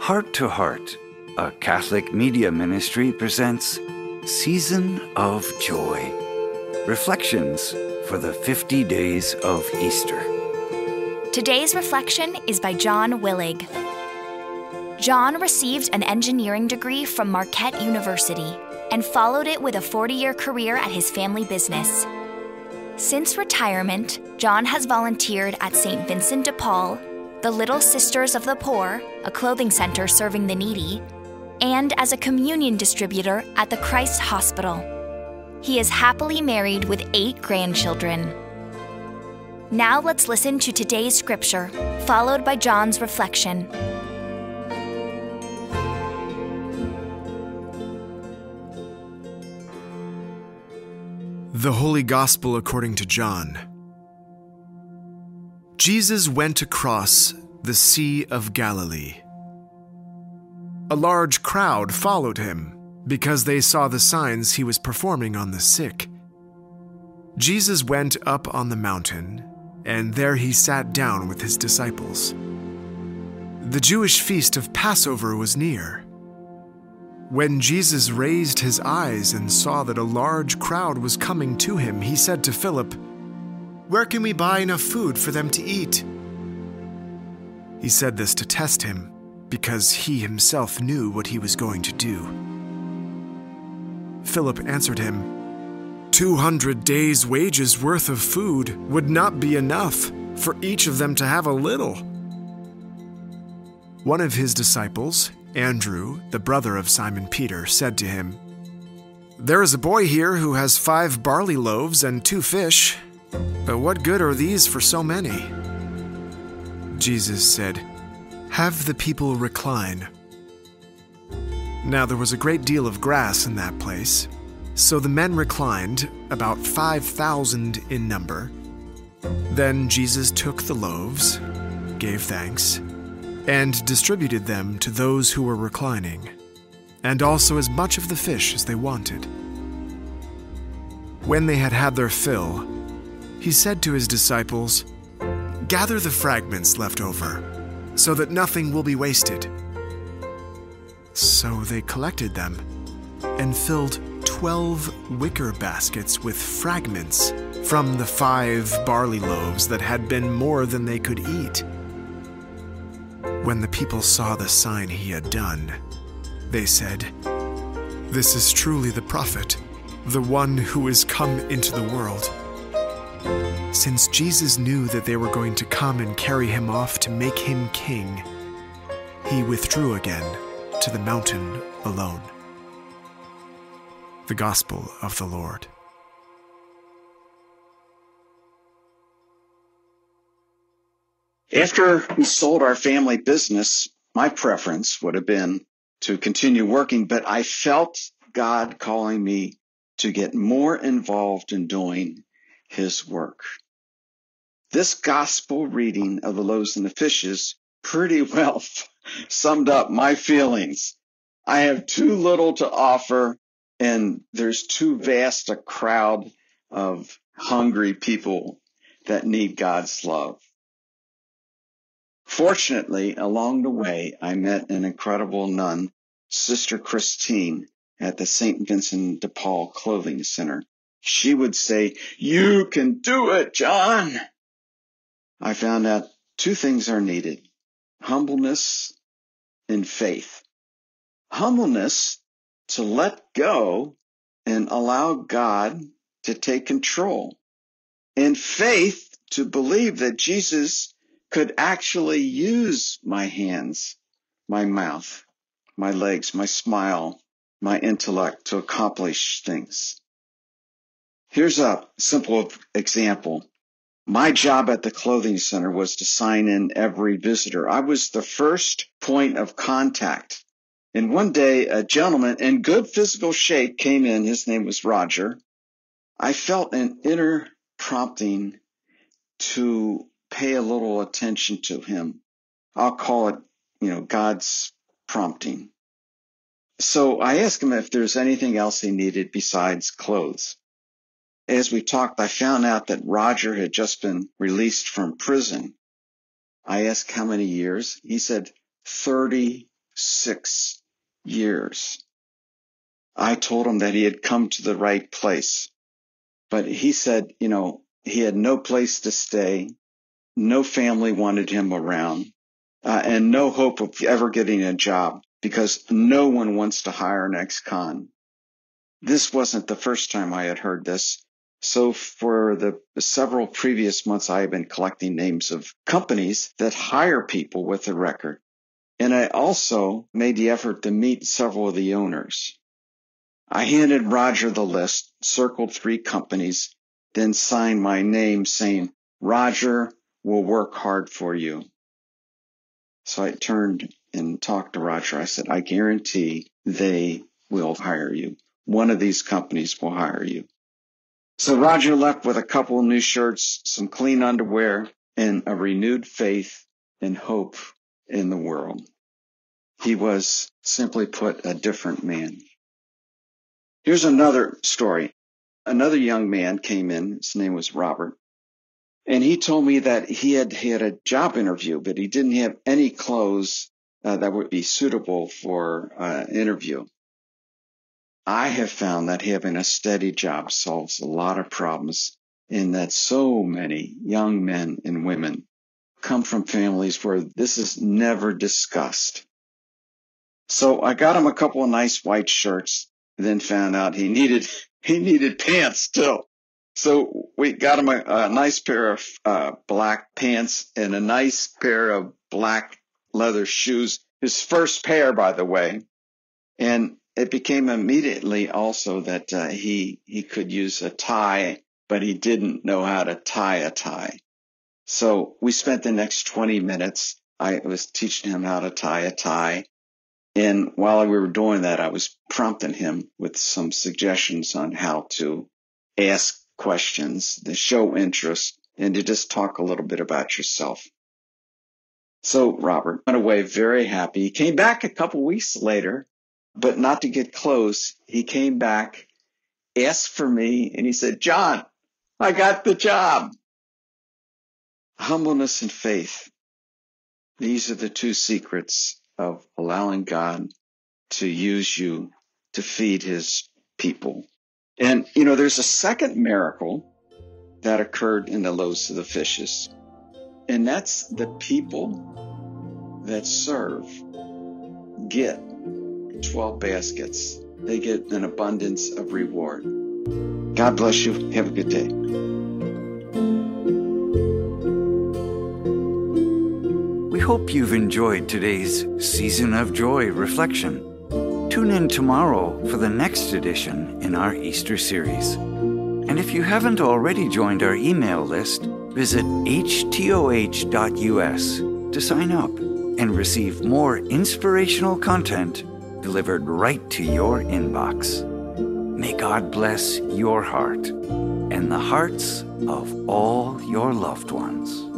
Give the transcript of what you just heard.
Heart to Heart, a Catholic media ministry, presents Season of Joy Reflections for the 50 Days of Easter. Today's reflection is by John Willig. John received an engineering degree from Marquette University and followed it with a 40 year career at his family business. Since retirement, John has volunteered at St. Vincent de Paul, the Little Sisters of the Poor, a clothing center serving the needy, and as a communion distributor at the Christ Hospital. He is happily married with eight grandchildren. Now let's listen to today's scripture, followed by John's reflection. The Holy Gospel according to John. Jesus went across the Sea of Galilee. A large crowd followed him because they saw the signs he was performing on the sick. Jesus went up on the mountain, and there he sat down with his disciples. The Jewish feast of Passover was near. When Jesus raised his eyes and saw that a large crowd was coming to him, he said to Philip, Where can we buy enough food for them to eat? He said this to test him, because he himself knew what he was going to do. Philip answered him, Two hundred days' wages worth of food would not be enough for each of them to have a little. One of his disciples, Andrew, the brother of Simon Peter, said to him, There is a boy here who has five barley loaves and two fish, but what good are these for so many? Jesus said, Have the people recline. Now there was a great deal of grass in that place, so the men reclined, about five thousand in number. Then Jesus took the loaves, gave thanks, and distributed them to those who were reclining, and also as much of the fish as they wanted. When they had had their fill, he said to his disciples, Gather the fragments left over, so that nothing will be wasted. So they collected them and filled twelve wicker baskets with fragments from the five barley loaves that had been more than they could eat. When the people saw the sign he had done, they said, This is truly the prophet, the one who is come into the world. Since Jesus knew that they were going to come and carry him off to make him king, he withdrew again to the mountain alone. The Gospel of the Lord. After we sold our family business, my preference would have been to continue working, but I felt God calling me to get more involved in doing his work. This gospel reading of the loaves and the fishes pretty well summed up my feelings. I have too little to offer and there's too vast a crowd of hungry people that need God's love. Fortunately, along the way, I met an incredible nun, Sister Christine, at the St. Vincent de Paul Clothing Center. She would say, you can do it, John. I found out two things are needed. Humbleness and faith. Humbleness to let go and allow God to take control. And faith to believe that Jesus could actually use my hands, my mouth, my legs, my smile, my intellect to accomplish things. Here's a simple example. My job at the clothing center was to sign in every visitor. I was the first point of contact. And one day a gentleman in good physical shape came in. His name was Roger. I felt an inner prompting to pay a little attention to him. I'll call it, you know, God's prompting. So I asked him if there's anything else he needed besides clothes. As we talked, I found out that Roger had just been released from prison. I asked how many years. He said 36. years. I told him that he had come to the right place. But he said, you know, he had no place to stay. No family wanted him around uh, and no hope of ever getting a job because no one wants to hire an ex-con. This wasn't the first time I had heard this. So for the several previous months, I have been collecting names of companies that hire people with a record. And I also made the effort to meet several of the owners. I handed Roger the list, circled three companies, then signed my name saying, Roger will work hard for you. So I turned and talked to Roger. I said, I guarantee they will hire you. One of these companies will hire you. So Roger left with a couple of new shirts, some clean underwear, and a renewed faith and hope in the world. He was simply put a different man. Here's another story. Another young man came in. His name was Robert. And he told me that he had had a job interview, but he didn't have any clothes uh, that would be suitable for uh, interview. I have found that having a steady job solves a lot of problems in that so many young men and women come from families where this is never discussed. So I got him a couple of nice white shirts then found out he needed he needed pants too. So we got him a, a nice pair of uh, black pants and a nice pair of black leather shoes. His first pair, by the way, and it became immediately also that uh, he he could use a tie, but he didn't know how to tie a tie. So we spent the next 20 minutes. I was teaching him how to tie a tie. And while we were doing that, I was prompting him with some suggestions on how to ask questions, to show interest, and to just talk a little bit about yourself. So Robert went away very happy. He came back a couple weeks later, but not to get close. He came back, asked for me, and he said, John, I got the job. Humbleness and faith. These are the two secrets of allowing God to use you to feed his people. And, you know, there's a second miracle that occurred in the loaves of the fishes. And that's the people that serve get 12 baskets. They get an abundance of reward. God bless you. Have a good day. We hope you've enjoyed today's Season of Joy reflection. Tune in tomorrow for the next edition in our Easter series. And if you haven't already joined our email list, visit htoh.us to sign up and receive more inspirational content delivered right to your inbox. May God bless your heart and the hearts of all your loved ones.